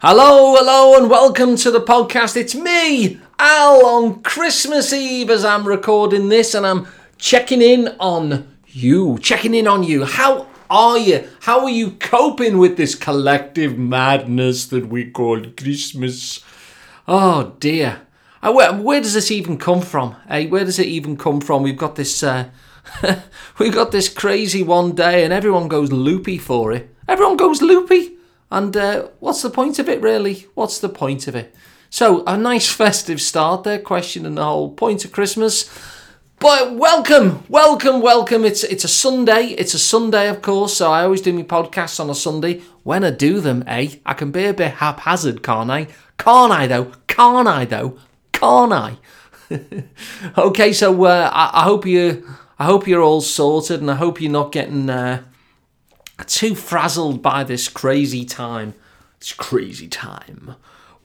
Hello, hello, and welcome to the podcast. It's me, Al, on Christmas Eve as I'm recording this, and I'm checking in on you. Checking in on you. How are you? How are you coping with this collective madness that we call Christmas? Oh dear. Uh, where, where does this even come from? Hey, where does it even come from? We've got this. Uh, we've got this crazy one day, and everyone goes loopy for it. Everyone goes loopy. And uh, what's the point of it, really? What's the point of it? So, a nice festive start there, questioning the whole point of Christmas. But welcome, welcome, welcome. It's it's a Sunday. It's a Sunday, of course. So I always do my podcasts on a Sunday. When I do them, eh, I can be a bit haphazard, can't I? Can't I though? Can't I though? Can't I? okay, so uh, I, I, hope you, I hope you're all sorted, and I hope you're not getting uh, too frazzled by this crazy time. This crazy time.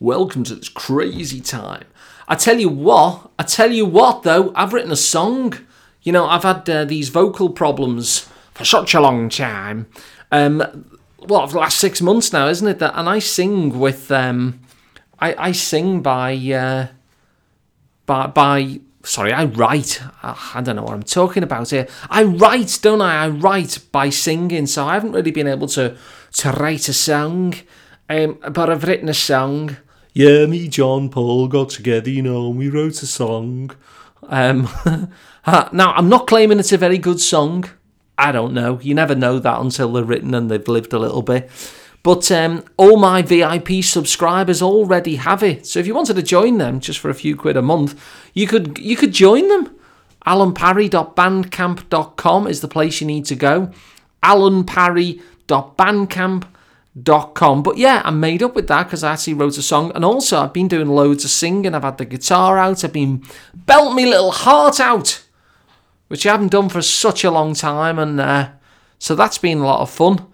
Welcome to this crazy time. I tell you what, I tell you what though, I've written a song. You know, I've had uh, these vocal problems for such a long time. Um, well, the last six months now, isn't it? That and I sing with um, I I sing by uh, by by sorry, I write. I don't know what I'm talking about here. I write, don't I? I write by singing, so I haven't really been able to to write a song. Um, but I've written a song. Yeah, me, John Paul got together, you know, and we wrote a song. Um, now I'm not claiming it's a very good song. I don't know. You never know that until they're written and they've lived a little bit. But um, all my VIP subscribers already have it. So if you wanted to join them just for a few quid a month, you could you could join them. alunparry.bandcamp.com is the place you need to go. alunparry.bandcamp.com. But yeah, I'm made up with that because I actually wrote a song. And also, I've been doing loads of singing. I've had the guitar out. I've been belt me little heart out, which I haven't done for such a long time. And uh, so that's been a lot of fun.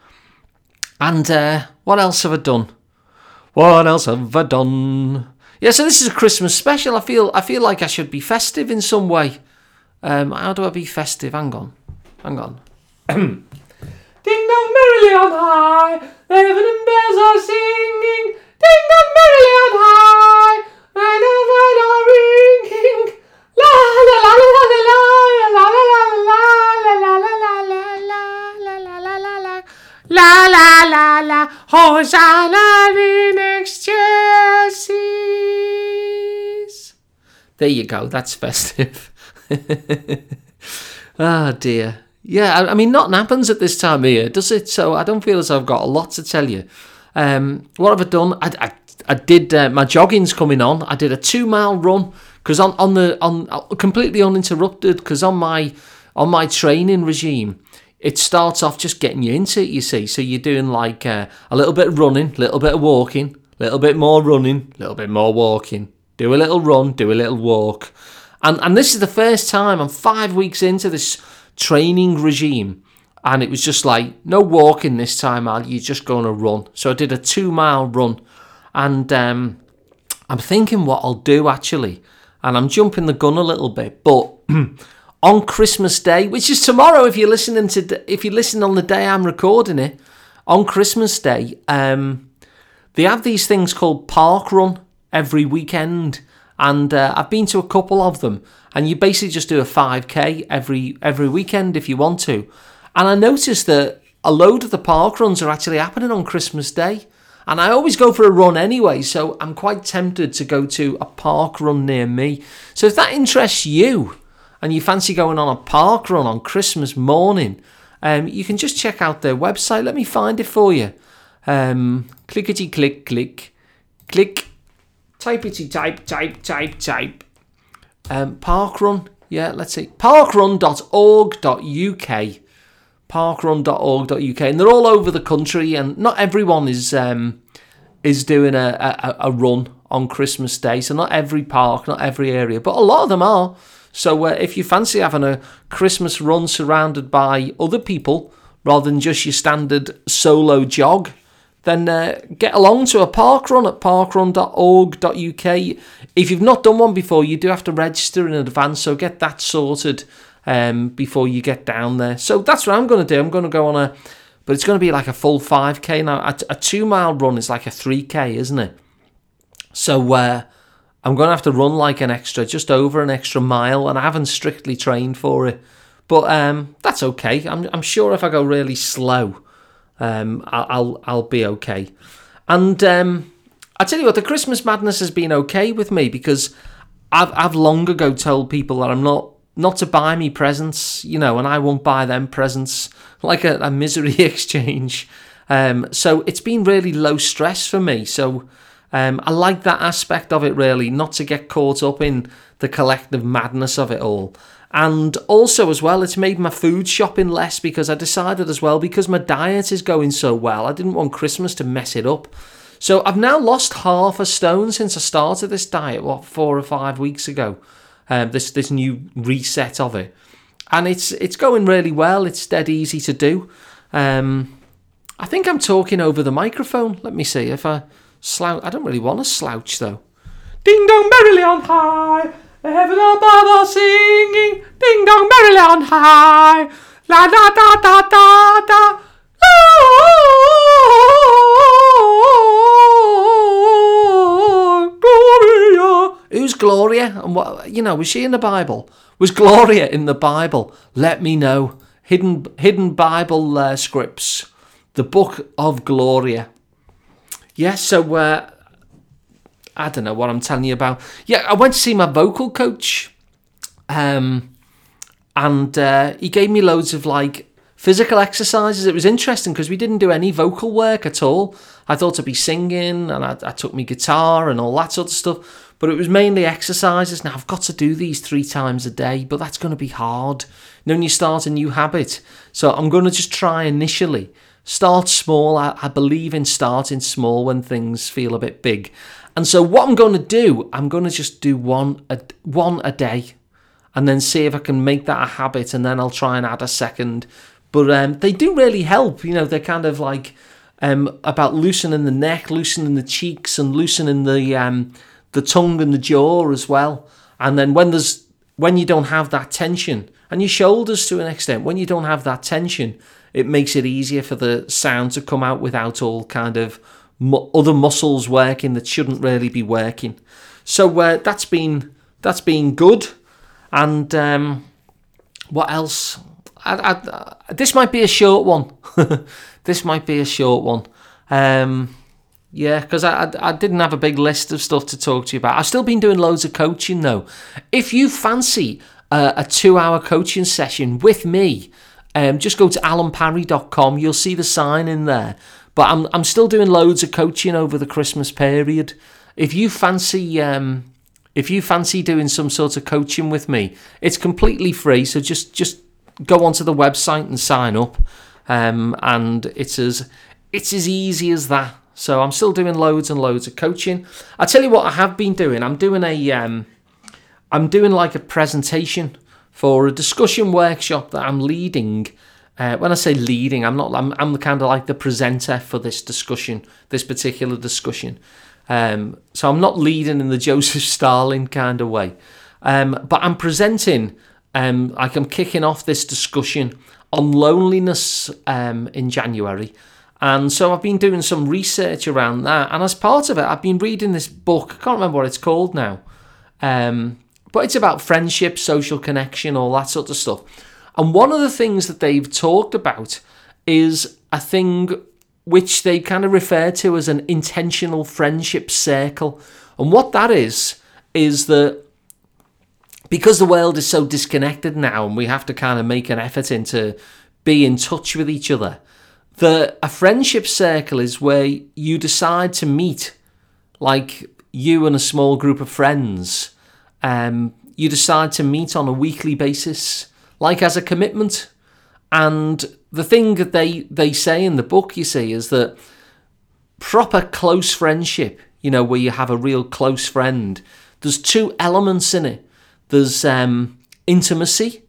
And uh, what else have I done? What else have I done? Yeah, so this is a Christmas special. I feel I feel like I should be festive in some way. Um, how do I be festive? Hang on, hang on. Ding dong merrily on high, heaven and bells are singing. Ding dong merrily on high, and over are ringing. La la la la la la Hosanna in excelsis. There you go, that's festive. Ah oh dear. Yeah, I, mean, nothing happens at this time of year, does it? So I don't feel as I've got a lot to tell you. Um, what have I done? I, I, I did uh, my jogging's coming on. I did a two mile run because on on the on completely uninterrupted because on my on my training regime it starts off just getting you into it, you see. So you're doing like uh, a little bit of running, a little bit of walking, a little bit more running, a little bit more walking. Do a little run, do a little walk. And, and this is the first time I'm five weeks into this training regime. And it was just like, no walking this time, Al. You're just going to run. So I did a two mile run. And um, I'm thinking what I'll do actually. And I'm jumping the gun a little bit. But on Christmas Day, which is tomorrow if you're listening to if you listen on the day I'm recording it, on Christmas Day, um, they have these things called park run every weekend, and uh, I've been to a couple of them, and you basically just do a 5k every every weekend if you want to, and I noticed that a load of the park runs are actually happening on Christmas Day. And I always go for a run anyway, so I'm quite tempted to go to a park run near me. So if that interests you, and you fancy going on a park run on Christmas morning, um, you can just check out their website. Let me find it for you. Um, clickety click, click, click, typety type, type, type, type. Um, park run, yeah, let's see. Parkrun.org.uk. Parkrun.org.uk. And they're all over the country, and not everyone is um, is doing a, a, a run on Christmas Day. So not every park, not every area, but a lot of them are. So uh, if you fancy having a Christmas run surrounded by other people rather than just your standard solo jog, then uh, get along to a park run at parkrun.org.uk. If you've not done one before, you do have to register in advance, so get that sorted um, before you get down there. So that's what I'm going to do. I'm going to go on a but it's going to be like a full 5k now. A, a two mile run is like a 3k, isn't it? So uh, I'm going to have to run like an extra, just over an extra mile, and I haven't strictly trained for it. But um, that's okay. I'm, I'm sure if I go really slow, um, I'll, I'll, be okay. And um, I tell you what, the Christmas madness has been okay with me because I've I've long ago told people that I'm not not to buy me presents, you know, and I won't buy them presents like a, a misery exchange. Um, so it's been really low stress for me. So um, I like that aspect of it really, not to get caught up in the collective madness of it all. And also, as well, it's made my food shopping less because I decided as well, because my diet is going so well, I didn't want Christmas to mess it up. So I've now lost half a stone since I started this diet, what, four or five weeks ago. Um, this this new reset of it, and it's it's going really well. It's dead easy to do. Um, I think I'm talking over the microphone. Let me see if I slouch. I don't really want to slouch though. Ding dong merrily on high, heaven above are singing. Ding dong merrily on high, la da da da da da. Gloria. Who's Gloria? And what you know? Was she in the Bible? Was Gloria in the Bible? Let me know. Hidden hidden Bible uh, scripts. The Book of Gloria. Yeah, so uh, I don't know what I'm telling you about. Yeah, I went to see my vocal coach, um, and uh, he gave me loads of like physical exercises. It was interesting because we didn't do any vocal work at all. I thought I'd be singing, and I, I took my guitar and all that sort of stuff. But it was mainly exercises. Now I've got to do these three times a day, but that's going to be hard. You when you start a new habit, so I'm going to just try initially Start small. I, I believe in starting small when things feel a bit big. And so what I'm going to do, I'm going to just do one a, one a day and then see if I can make that a habit and then I'll try and add a second. But um, they do really help. You know, they're kind of like um, about loosening the neck, loosening the cheeks and loosening the um, the tongue and the jaw as well. And then when there's when you don't have that tension and your shoulders to an extent, when you don't have that tension, it makes it easier for the sound to come out without all kind of mu- other muscles working that shouldn't really be working. So uh, that's been that's been good. And um, what else? I, I, uh, this might be a short one. this might be a short one. Um, yeah, because I, I, I didn't have a big list of stuff to talk to you about. I've still been doing loads of coaching though. If you fancy uh, a two hour coaching session with me, um, just go to alunparry.com. You'll see the sign in there. But I'm, I'm still doing loads of coaching over the Christmas period. If you fancy um, if you fancy doing some sort of coaching with me, it's completely free. So just just go onto the website and sign up. Um, and it's as it's as easy as that. So I'm still doing loads and loads of coaching. I tell you what, I have been doing. I'm doing a um, I'm doing like a presentation for a discussion workshop that I'm leading. Uh, when I say leading, I'm not. I'm, I'm kind of like the presenter for this discussion, this particular discussion. Um, so I'm not leading in the Joseph Stalin kind of way, um, but I'm presenting. Um, like I'm kicking off this discussion on loneliness um, in January, and so I've been doing some research around that. And as part of it, I've been reading this book. I can't remember what it's called now. Um, but it's about friendship, social connection, all that sort of stuff. And one of the things that they've talked about is a thing which they kind of refer to as an intentional friendship circle. And what that is, is that because the world is so disconnected now and we have to kind of make an effort into be in touch with each other, that a friendship circle is where you decide to meet, like you and a small group of friends um, you decide to meet on a weekly basis, like as a commitment. And the thing that they, they say in the book, you see, is that proper close friendship, you know, where you have a real close friend, there's two elements in it. There's um, intimacy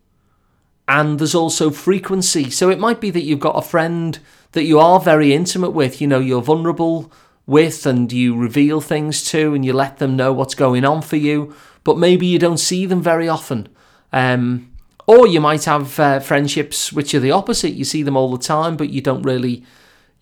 and there's also frequency. So it might be that you've got a friend that you are very intimate with, you know, you're vulnerable with and you reveal things to and you let them know what's going on for you but maybe you don't see them very often. Um, or you might have uh, friendships which are the opposite. You see them all the time, but you don't really,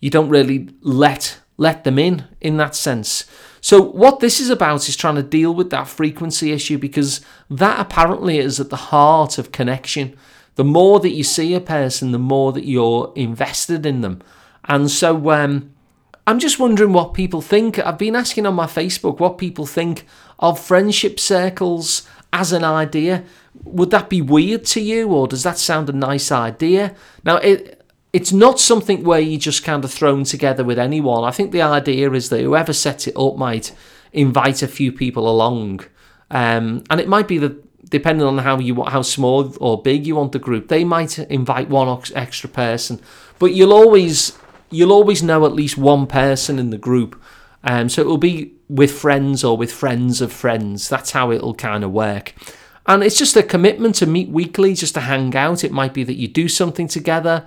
you don't really let let them in in that sense. So what this is about is trying to deal with that frequency issue because that apparently is at the heart of connection. The more that you see a person, the more that you're invested in them. And so um, I'm just wondering what people think. I've been asking on my Facebook what people think of friendship circles as an idea. Would that be weird to you, or does that sound a nice idea? Now, it it's not something where you just kind of thrown together with anyone. I think the idea is that whoever sets it up might invite a few people along, um, and it might be that depending on how you how small or big you want the group, they might invite one extra person, but you'll always you'll always know at least one person in the group. Um, so it will be with friends or with friends of friends. That's how it'll kind of work. And it's just a commitment to meet weekly, just to hang out. It might be that you do something together.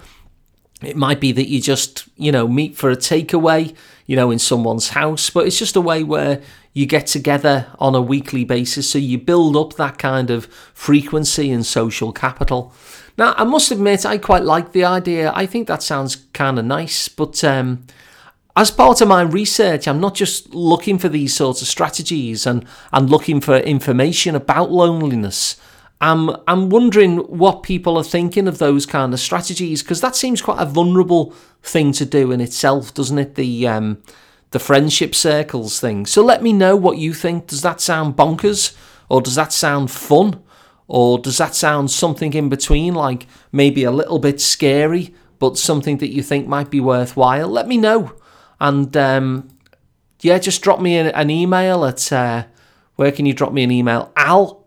It might be that you just, you know, meet for a takeaway, you know, in someone's house. But it's just a way where you get together on a weekly basis. So you build up that kind of frequency and social capital. Now, I must admit, I quite like the idea. I think that sounds kind of nice. But um, as part of my research, I'm not just looking for these sorts of strategies and, and looking for information about loneliness. I'm, I'm wondering what people are thinking of those kind of strategies because that seems quite a vulnerable thing to do in itself, doesn't it? The um, the friendship circles thing. So let me know what you think. Does that sound bonkers, or does that sound fun, or does that sound something in between, like maybe a little bit scary, but something that you think might be worthwhile? Let me know. And um, yeah, just drop me an, email at uh, where can you drop me an email? Al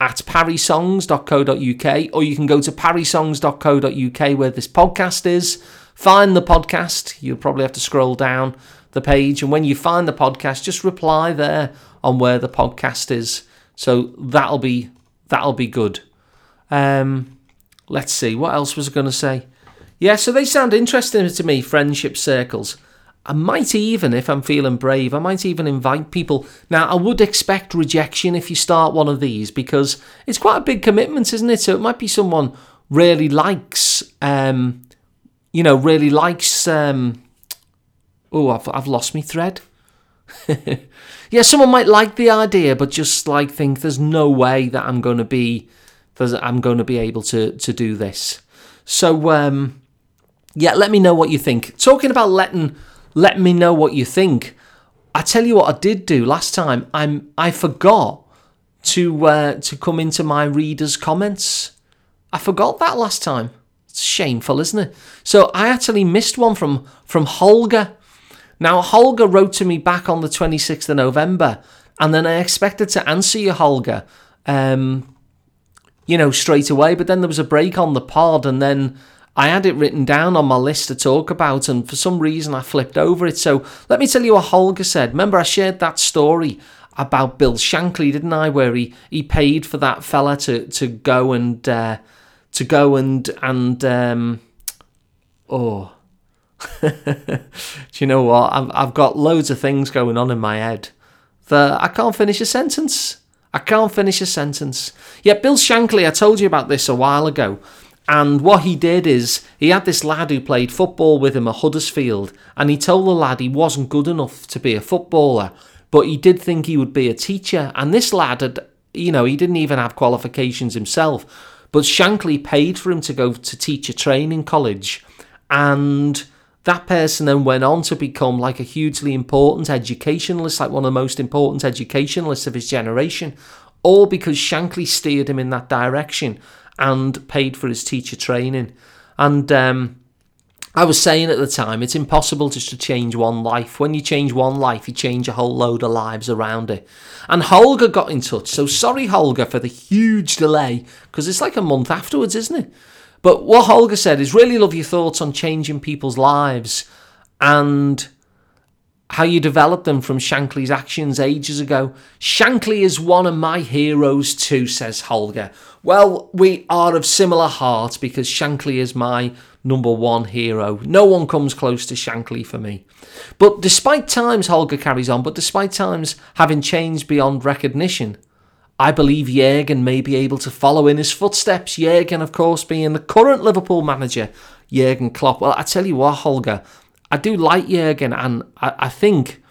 at parrysongs.co.uk, or you can go to parrysongs.co.uk where this podcast is. Find the podcast. You'll probably have to scroll down the page, and when you find the podcast, just reply there on where the podcast is. So that'll be that'll be good. Um, let's see what else was I going to say. Yeah, so they sound interesting to me. Friendship circles. I might even, if I'm feeling brave, I might even invite people. Now, I would expect rejection if you start one of these because it's quite a big commitment, isn't it? So it might be someone really likes, um, you know, really likes. Um, oh, I've, I've lost me thread. yeah, someone might like the idea, but just like think there's no way that I'm going to be, I'm going to be able to to do this. So, um, yeah, let me know what you think. Talking about letting let me know what you think. I tell you what I did do last time. I'm I forgot to uh, to come into my readers' comments. I forgot that last time. It's shameful, isn't it? So I actually missed one from from Holger. Now Holger wrote to me back on the 26th of November, and then I expected to answer you, Holger. Um, you know, straight away, but then there was a break on the pod, and then I had it written down on my list to talk about, and for some reason I flipped over it. So let me tell you what Holger said. Remember, I shared that story about Bill Shankly, didn't I? Where he, he paid for that fella to to go and uh, to go and and um, oh. Do you know what? I've, I've got loads of things going on in my head that I can't finish a sentence. I can't finish a sentence. Yeah, Bill Shankly, I told you about this a while ago. And what he did is he had this lad who played football with him at Huddersfield, and he told the lad he wasn't good enough to be a footballer, but he did think he would be a teacher. And this lad had, you know, he didn't even have qualifications himself, but Shankly paid for him to go to teacher training college, and that person then went on to become like a hugely important educationalist, like one of the most important educationalists of his generation, all because Shankly steered him in that direction and paid for his teacher training. And um, I was saying at the time, it's impossible just to change one life. When you change one life, you change a whole load of lives around it. And Holger got in touch. So sorry, Holger, for the huge delay, because it's like a month afterwards, isn't it? But what Holger said is really love your thoughts on changing people's lives and how you developed them from Shankly's actions ages ago. Shankly is one of my heroes too, says Holger. Well, we are of similar heart because Shankly is my number one hero. No one comes close to Shankly for me. But despite times, Holger carries on, but despite times having changed beyond recognition, I believe Jurgen may be able to follow in his footsteps. Jurgen, of course, being the current Liverpool manager, Jurgen Klopp. Well, I tell you what, Holger, I do like Jurgen, and I, I think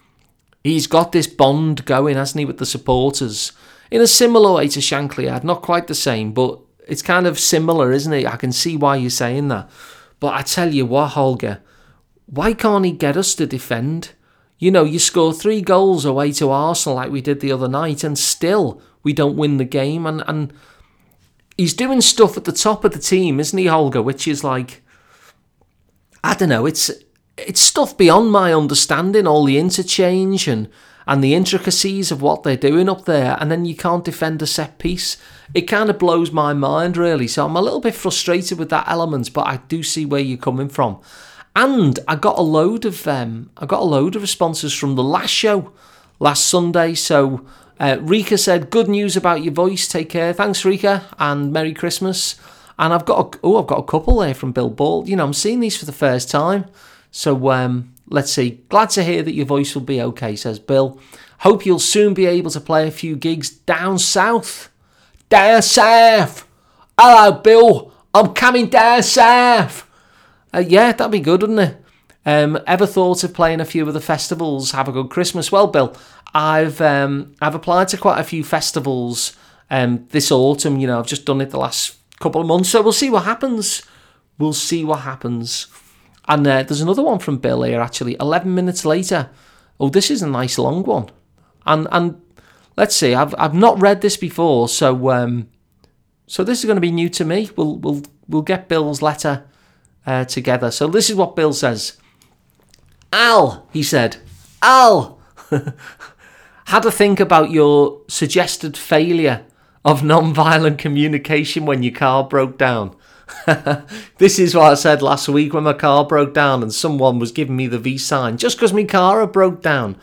he's got this bond going, hasn't he, with the supporters? In a similar way to Shankly, not quite the same, but it's kind of similar, isn't it? I can see why you're saying that. But I tell you what, Holger, why can't he get us to defend? You know, you score three goals away to Arsenal like we did the other night, and still we don't win the game. And, and he's doing stuff at the top of the team, isn't he, Holger? Which is like, I don't know, it's it's stuff beyond my understanding. All the interchange and and the intricacies of what they're doing up there, and then you can't defend a set piece. It kind of blows my mind, really. So I'm a little bit frustrated with that element, but I do see where you're coming from. And I got a load of um, I got a load of responses from the last show last Sunday. So uh, Rika said, "Good news about your voice. Take care. Thanks, Rika, and Merry Christmas." And I've got oh, I've got a couple there from Bill Ball. You know, I'm seeing these for the first time. So um, let's see. Glad to hear that your voice will be okay, says Bill. Hope you'll soon be able to play a few gigs down south. Down south. Hello, Bill. I'm coming down south. Uh, yeah, that'd be good, wouldn't it? Um, ever thought of playing a few of the festivals? Have a good Christmas. Well, Bill, I've um, I've applied to quite a few festivals um, this autumn. You know, I've just done it the last couple of months, so we'll see what happens. We'll see what happens. And uh, there's another one from Bill here, actually. 11 minutes later. Oh, this is a nice long one. And and let's see, I've I've not read this before, so um, so this is going to be new to me. We'll we'll we'll get Bill's letter uh, together. So this is what Bill says. Al, he said, Al, had to think about your suggested failure of non-violent communication when your car broke down. this is what I said last week when my car broke down and someone was giving me the V sign just because my car broke down.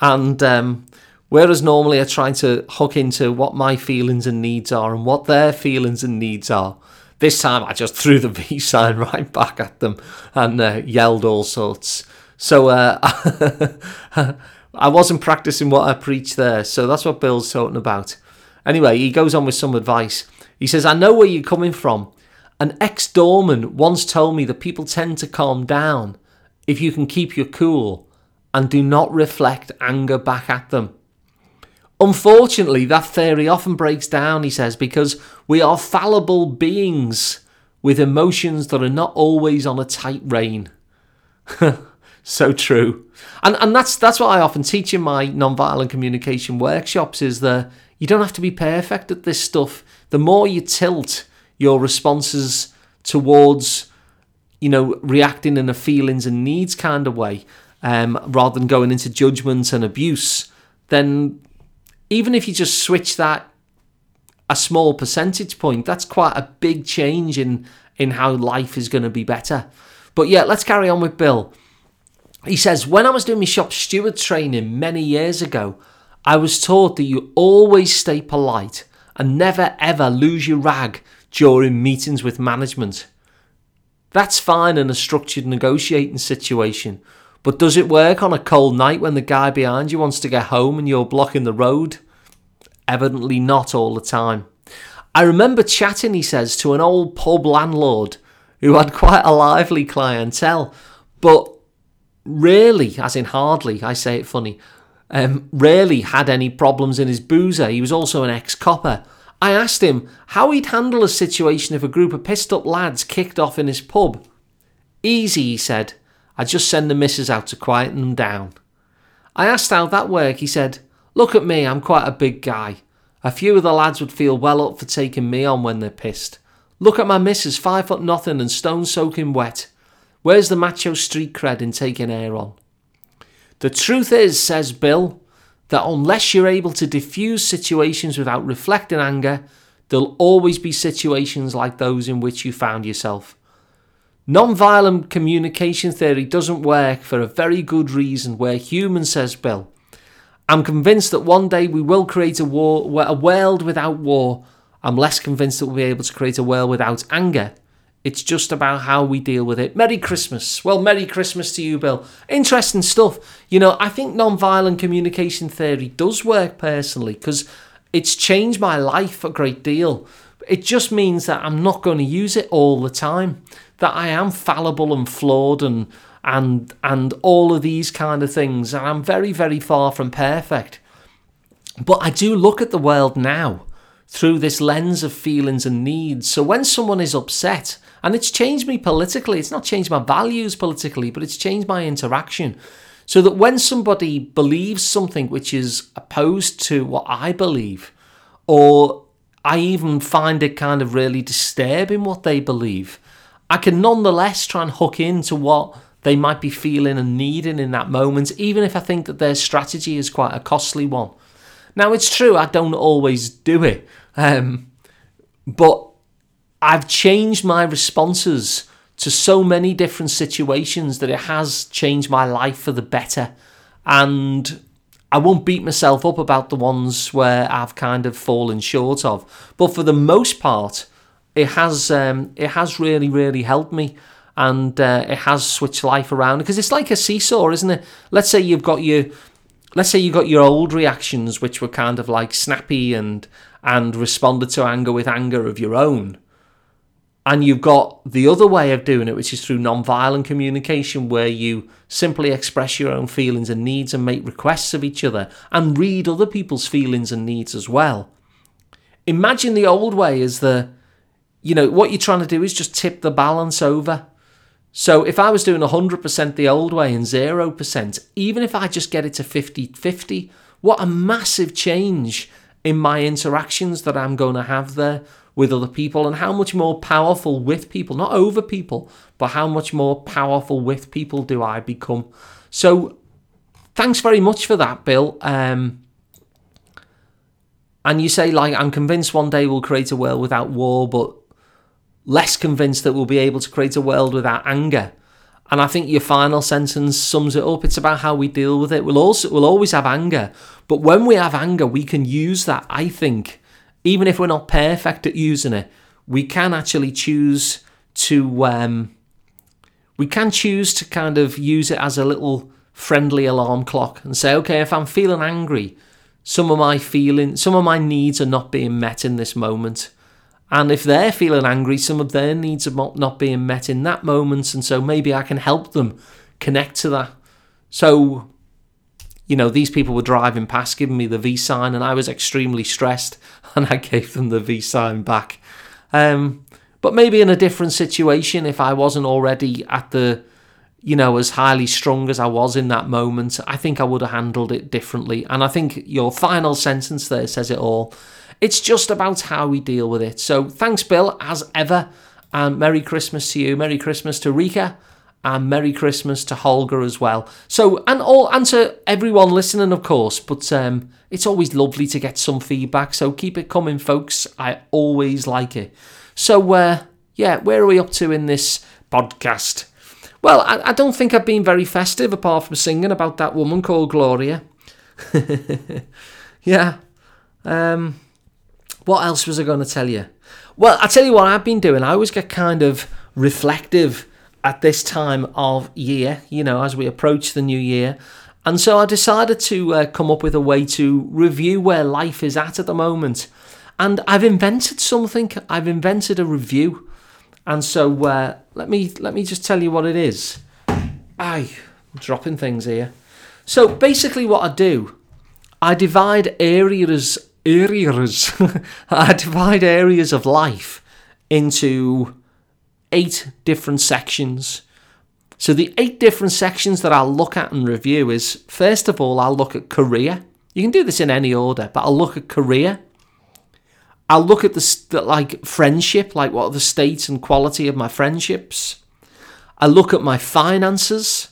And um, whereas normally I try to hook into what my feelings and needs are and what their feelings and needs are, this time I just threw the V sign right back at them and uh, yelled all sorts. So uh, I wasn't practicing what I preached there. So that's what Bill's talking about. Anyway, he goes on with some advice. He says, I know where you're coming from. An ex doorman once told me that people tend to calm down if you can keep your cool and do not reflect anger back at them. Unfortunately, that theory often breaks down, he says, because we are fallible beings with emotions that are not always on a tight rein. so true. And and that's that's what I often teach in my nonviolent communication workshops is that you don't have to be perfect at this stuff. The more you tilt your responses towards, you know, reacting in a feelings and needs kind of way, um, rather than going into judgment and abuse, then even if you just switch that a small percentage point, that's quite a big change in in how life is going to be better. But yeah, let's carry on with Bill. He says, When I was doing my shop steward training many years ago, I was taught that you always stay polite and never ever lose your rag during meetings with management. That's fine in a structured negotiating situation, but does it work on a cold night when the guy behind you wants to get home and you're blocking the road? Evidently not all the time. I remember chatting, he says, to an old pub landlord who had quite a lively clientele, but rarely, as in hardly, I say it funny, um, rarely had any problems in his boozer. He was also an ex copper I asked him how he'd handle a situation if a group of pissed up lads kicked off in his pub. Easy, he said. I'd just send the missus out to quieten them down. I asked how that worked. He said, Look at me, I'm quite a big guy. A few of the lads would feel well up for taking me on when they're pissed. Look at my missus, five foot nothing and stone soaking wet. Where's the macho street cred in taking air on? The truth is, says Bill, that unless you're able to diffuse situations without reflecting anger, there'll always be situations like those in which you found yourself. Non-violent communication theory doesn't work for a very good reason. We're human, says Bill. I'm convinced that one day we will create a war, a world without war. I'm less convinced that we'll be able to create a world without anger. It's just about how we deal with it. Merry Christmas. Well, Merry Christmas to you, Bill. Interesting stuff. You know, I think non-violent communication theory does work personally because it's changed my life a great deal. It just means that I'm not going to use it all the time. That I am fallible and flawed and and and all of these kind of things and I'm very very far from perfect. But I do look at the world now through this lens of feelings and needs. So when someone is upset, and it's changed me politically, it's not changed my values politically, but it's changed my interaction. So that when somebody believes something which is opposed to what I believe, or I even find it kind of really disturbing what they believe, I can nonetheless try and hook into what they might be feeling and needing in that moment, even if I think that their strategy is quite a costly one. Now, it's true, I don't always do it, um, but I've changed my responses to so many different situations that it has changed my life for the better. And I won't beat myself up about the ones where I've kind of fallen short of. But for the most part, it has um, it has really really helped me, and uh, it has switched life around because it's like a seesaw, isn't it? Let's say you've got your let's say you got your old reactions which were kind of like snappy and and responded to anger with anger of your own and you've got the other way of doing it which is through non-violent communication where you simply express your own feelings and needs and make requests of each other and read other people's feelings and needs as well. Imagine the old way as the you know what you're trying to do is just tip the balance over. So if I was doing 100% the old way and 0%, even if I just get it to 50 50, what a massive change in my interactions that I'm going to have there with other people and how much more powerful with people, not over people, but how much more powerful with people do I become. So thanks very much for that, Bill. Um, and you say, like, I'm convinced one day we'll create a world without war, but less convinced that we'll be able to create a world without anger. And I think your final sentence sums it up. It's about how we deal with it. We'll also we'll always have anger, but when we have anger, we can use that. I think, even if we're not perfect at using it, we can actually choose to um, we can choose to kind of use it as a little friendly alarm clock and say, okay, if I'm feeling angry, some of my feeling, some of my needs are not being met in this moment. And if they're feeling angry, some of their needs are not being met in that moment. And so maybe I can help them connect to that. So, you know, these people were driving past giving me the V sign, and I was extremely stressed, and I gave them the V sign back. Um, but maybe in a different situation, if I wasn't already at the, you know, as highly strung as I was in that moment, I think I would have handled it differently. And I think your final sentence there says it all. It's just about how we deal with it. So thanks, Bill, as ever. And Merry Christmas to you. Merry Christmas to Rika. And Merry Christmas to Holger as well. So and all and to everyone listening, of course. But um, it's always lovely to get some feedback. So keep it coming, folks. I always like it. So uh, yeah, where are we up to in this podcast? Well, I, I don't think I've been very festive apart from singing about that woman called Gloria. yeah. Um, what else was I going to tell you? Well, I tell you what I've been doing. I always get kind of reflective at this time of year, you know, as we approach the new year. And so I decided to uh, come up with a way to review where life is at at the moment. And I've invented something. I've invented a review. And so uh, let me let me just tell you what it is. I dropping things here. So basically, what I do, I divide areas areas. I divide areas of life into eight different sections. So the eight different sections that I'll look at and review is first of all, I'll look at career. You can do this in any order, but I'll look at career. I'll look at the, like friendship, like what are the state and quality of my friendships. I look at my finances.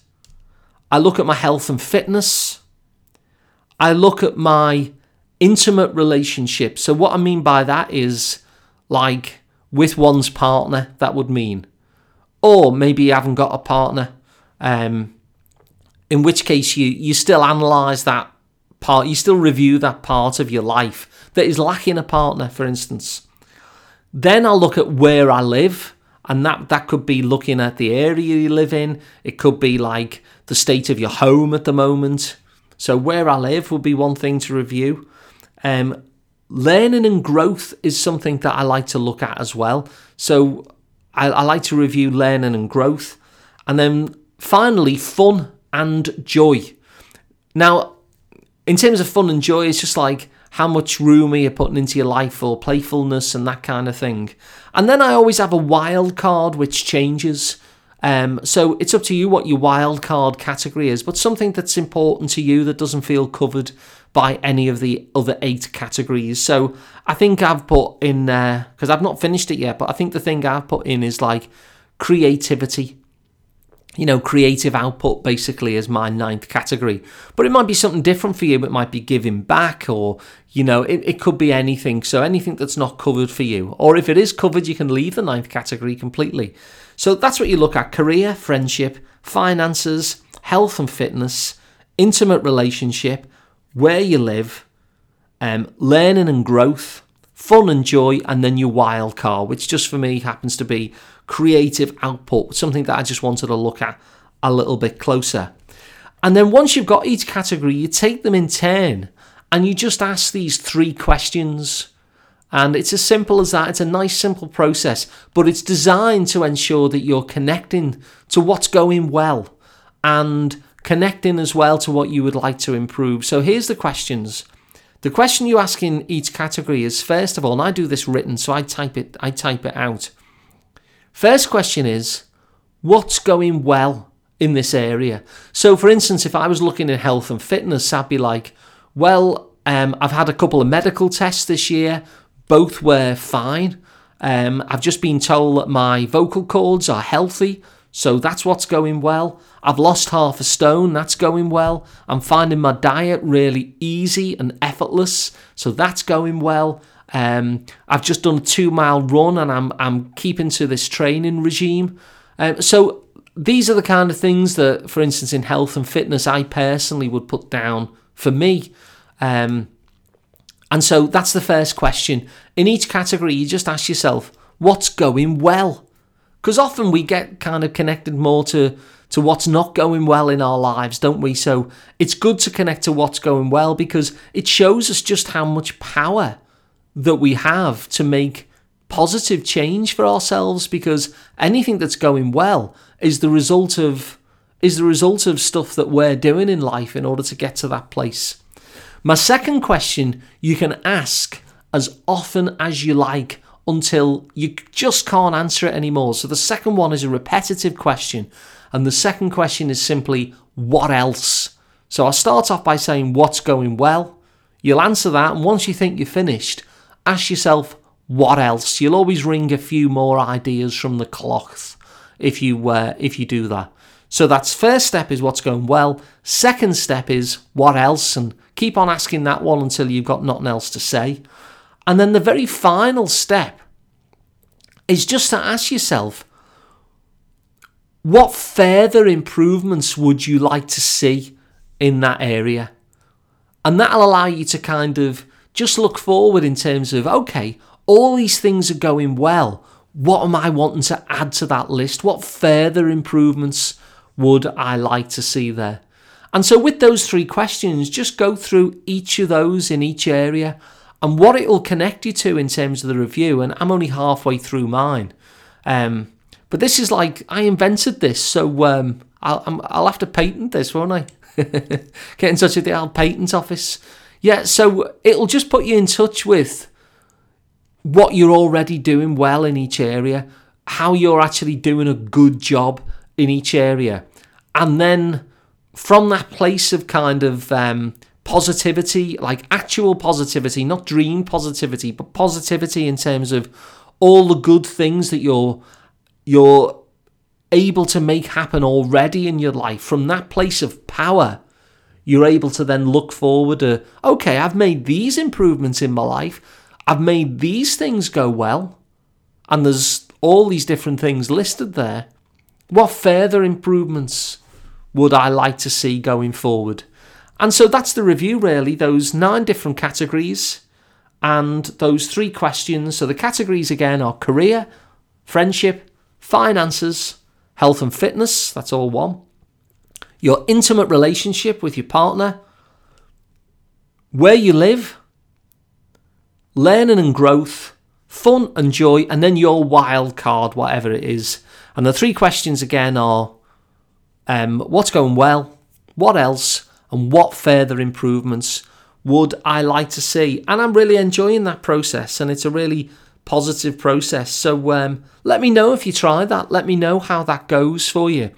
I look at my health and fitness. I look at my intimate relationship. So, what I mean by that is like with one's partner, that would mean. Or maybe you haven't got a partner, um, in which case you, you still analyse that part, you still review that part of your life that is lacking a partner, for instance. Then I'll look at where I live, and that, that could be looking at the area you live in, it could be like the state of your home at the moment. So, where I live would be one thing to review. Um, learning and growth is something that I like to look at as well. So I, I like to review learning and growth. And then finally, fun and joy. Now, in terms of fun and joy, it's just like how much room are you putting into your life for playfulness and that kind of thing. And then I always have a wild card which changes. Um, so it's up to you what your wild card category is, but something that's important to you that doesn't feel covered by any of the other eight categories. So I think I've put in there, because I've not finished it yet, but I think the thing I've put in is like creativity you know, creative output basically is my ninth category. But it might be something different for you. It might be giving back or, you know, it, it could be anything. So anything that's not covered for you. Or if it is covered, you can leave the ninth category completely. So that's what you look at career, friendship, finances, health and fitness, intimate relationship, where you live, um, learning and growth, fun and joy, and then your wild card, which just for me happens to be creative output, something that I just wanted to look at a little bit closer. And then once you've got each category, you take them in turn and you just ask these three questions. And it's as simple as that. It's a nice, simple process, but it's designed to ensure that you're connecting to what's going well and connecting as well to what you would like to improve. So here's the questions. The question you ask in each category is first of all, and I do this written, so I type it, I type it out. First question is, what's going well in this area? So, for instance, if I was looking at health and fitness, I'd be like, well, um, I've had a couple of medical tests this year, both were fine. Um, I've just been told that my vocal cords are healthy, so that's what's going well. I've lost half a stone, that's going well. I'm finding my diet really easy and effortless, so that's going well. Um, I've just done a two mile run and I'm, I'm keeping to this training regime. Um, so these are the kind of things that, for instance, in health and fitness, I personally would put down for me. Um, and so that's the first question. In each category, you just ask yourself, what's going well? Because often we get kind of connected more to, to what's not going well in our lives, don't we? So it's good to connect to what's going well because it shows us just how much power that we have to make positive change for ourselves because anything that's going well is the result of is the result of stuff that we're doing in life in order to get to that place. My second question you can ask as often as you like until you just can't answer it anymore. So the second one is a repetitive question and the second question is simply what else? So I'll start off by saying what's going well. You'll answer that and once you think you're finished, ask yourself what else. You'll always wring a few more ideas from the cloth if you uh, if you do that. So that's first step is what's going well. Second step is what else, and keep on asking that one until you've got nothing else to say. And then the very final step is just to ask yourself, what further improvements would you like to see in that area? And that'll allow you to kind of just look forward in terms of, okay, all these things are going well. What am I wanting to add to that list? What further improvements would I like to see there? And so, with those three questions, just go through each of those in each area and what it will connect you to in terms of the review. And I'm only halfway through mine. Um, but this is like, I invented this, so um, I'll, I'll have to patent this, won't I? Get in touch with the old patent office. Yeah, so it'll just put you in touch with what you're already doing well in each area, how you're actually doing a good job in each area. And then from that place of kind of um, positivity, like actual positivity, not dream positivity, but positivity in terms of all the good things that you're you're able to make happen already in your life from that place of power you're able to then look forward to, okay, I've made these improvements in my life. I've made these things go well. And there's all these different things listed there. What further improvements would I like to see going forward? And so that's the review, really. Those nine different categories and those three questions. So the categories again are career, friendship, finances, health and fitness. That's all one your intimate relationship with your partner, where you live, learning and growth, fun and joy, and then your wild card, whatever it is. And the three questions again are um, what's going well, what else, and what further improvements would I like to see? And I'm really enjoying that process, and it's a really positive process. So um, let me know if you try that. Let me know how that goes for you,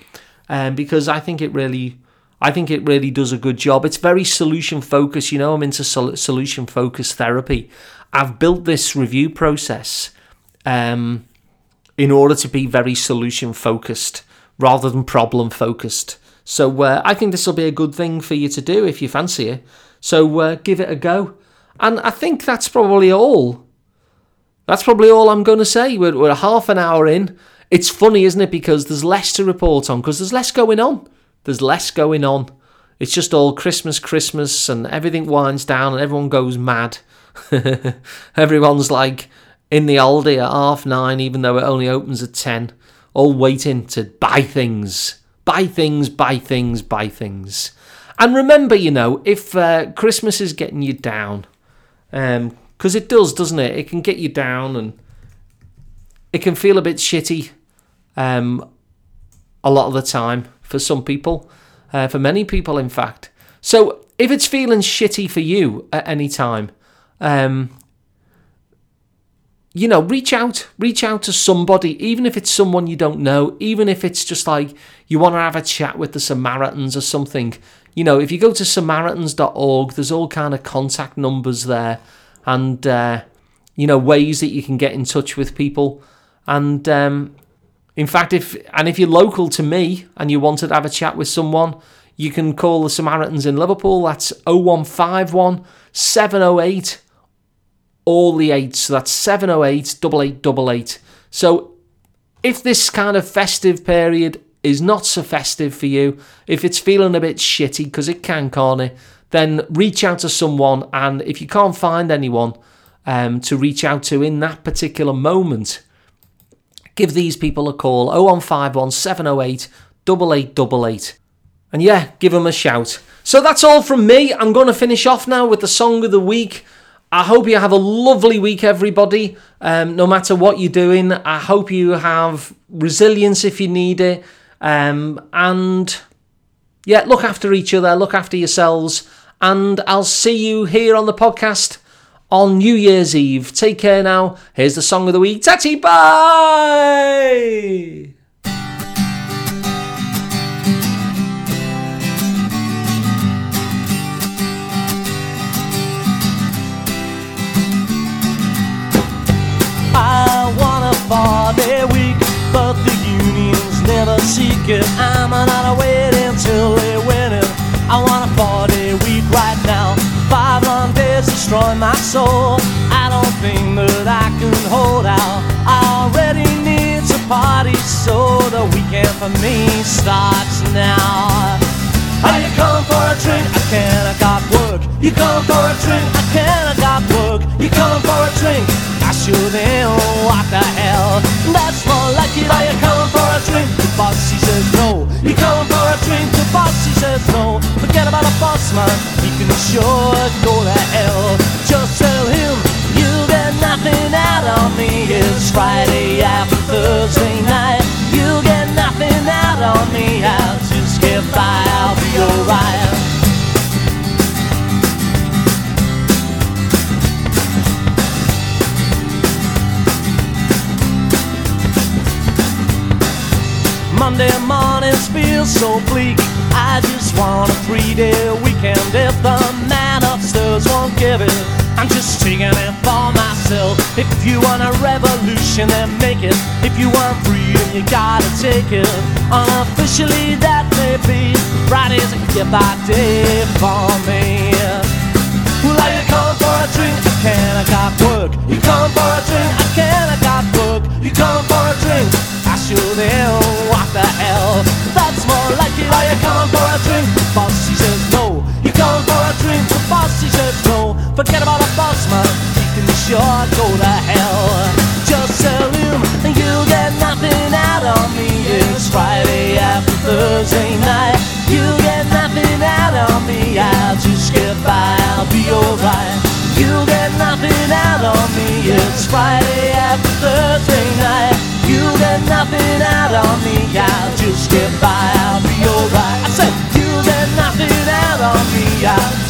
um, because I think it really, I think it really does a good job. It's very solution focused. You know, I'm into sol- solution focused therapy. I've built this review process um, in order to be very solution focused rather than problem focused. So uh, I think this will be a good thing for you to do if you fancy it. So uh, give it a go. And I think that's probably all. That's probably all I'm going to say. We're, we're half an hour in. It's funny, isn't it? Because there's less to report on, because there's less going on. There's less going on. It's just all Christmas, Christmas, and everything winds down and everyone goes mad. Everyone's like in the Aldi at half nine, even though it only opens at 10, all waiting to buy things. Buy things, buy things, buy things. And remember, you know, if uh, Christmas is getting you down, because um, it does, doesn't it? It can get you down and it can feel a bit shitty um, a lot of the time for some people, uh, for many people, in fact. So if it's feeling shitty for you at any time, um, you know, reach out, reach out to somebody, even if it's someone you don't know, even if it's just like you want to have a chat with the Samaritans or something. You know, if you go to samaritans.org, there's all kind of contact numbers there and, uh, you know, ways that you can get in touch with people. And um, in fact, if and if you're local to me and you wanted to have a chat with someone, you can call the Samaritans in Liverpool. That's 0151 708 all the eights. So that's 708 8888. So if this kind of festive period is not so festive for you, if it's feeling a bit shitty, because it can, can't it, then reach out to someone. And if you can't find anyone um, to reach out to in that particular moment, give these people a call 0151 708 8888. And yeah, give them a shout. So that's all from me. I'm going to finish off now with the song of the week. I hope you have a lovely week, everybody. Um, no matter what you're doing, I hope you have resilience if you need it. Um, and yeah, look after each other, look after yourselves. And I'll see you here on the podcast on New Year's Eve. Take care now. Here's the song of the week. Tatty bye! Four-day week, but the unions never seek it. I'm not waiting till they win it. I want a four-day week right now. Five long days destroy my soul. I don't think that I can hold out. I already need to party, so the weekend for me starts now. Are you come for a drink? I can't, I got work. You come for a drink? I can't, I got work. You come for a drink? Sure what the hell? That's more like it. Are you come for a drink? The boss, he says no. You come for a drink? The boss, he says no. Forget about a boss, man. He can sure go to hell. Just tell him you get nothing out of me. It's Friday after Thursday night. You get nothing out of me. I'll just get by. I'll be alright. Monday mornings feel so bleak. I just want a three day weekend. If the man upstairs won't give it, I'm just taking it for myself. If you want a revolution, then make it. If you want freedom, you gotta take it. Unofficially, that may be Friday's a goodbye day for me. Well, I come for a drink, can, I got alright. You get nothing out of me. It's Friday after Thursday night. You get nothing out of me. I'll just get by. I'll be alright. I said you get nothing out of me. I'll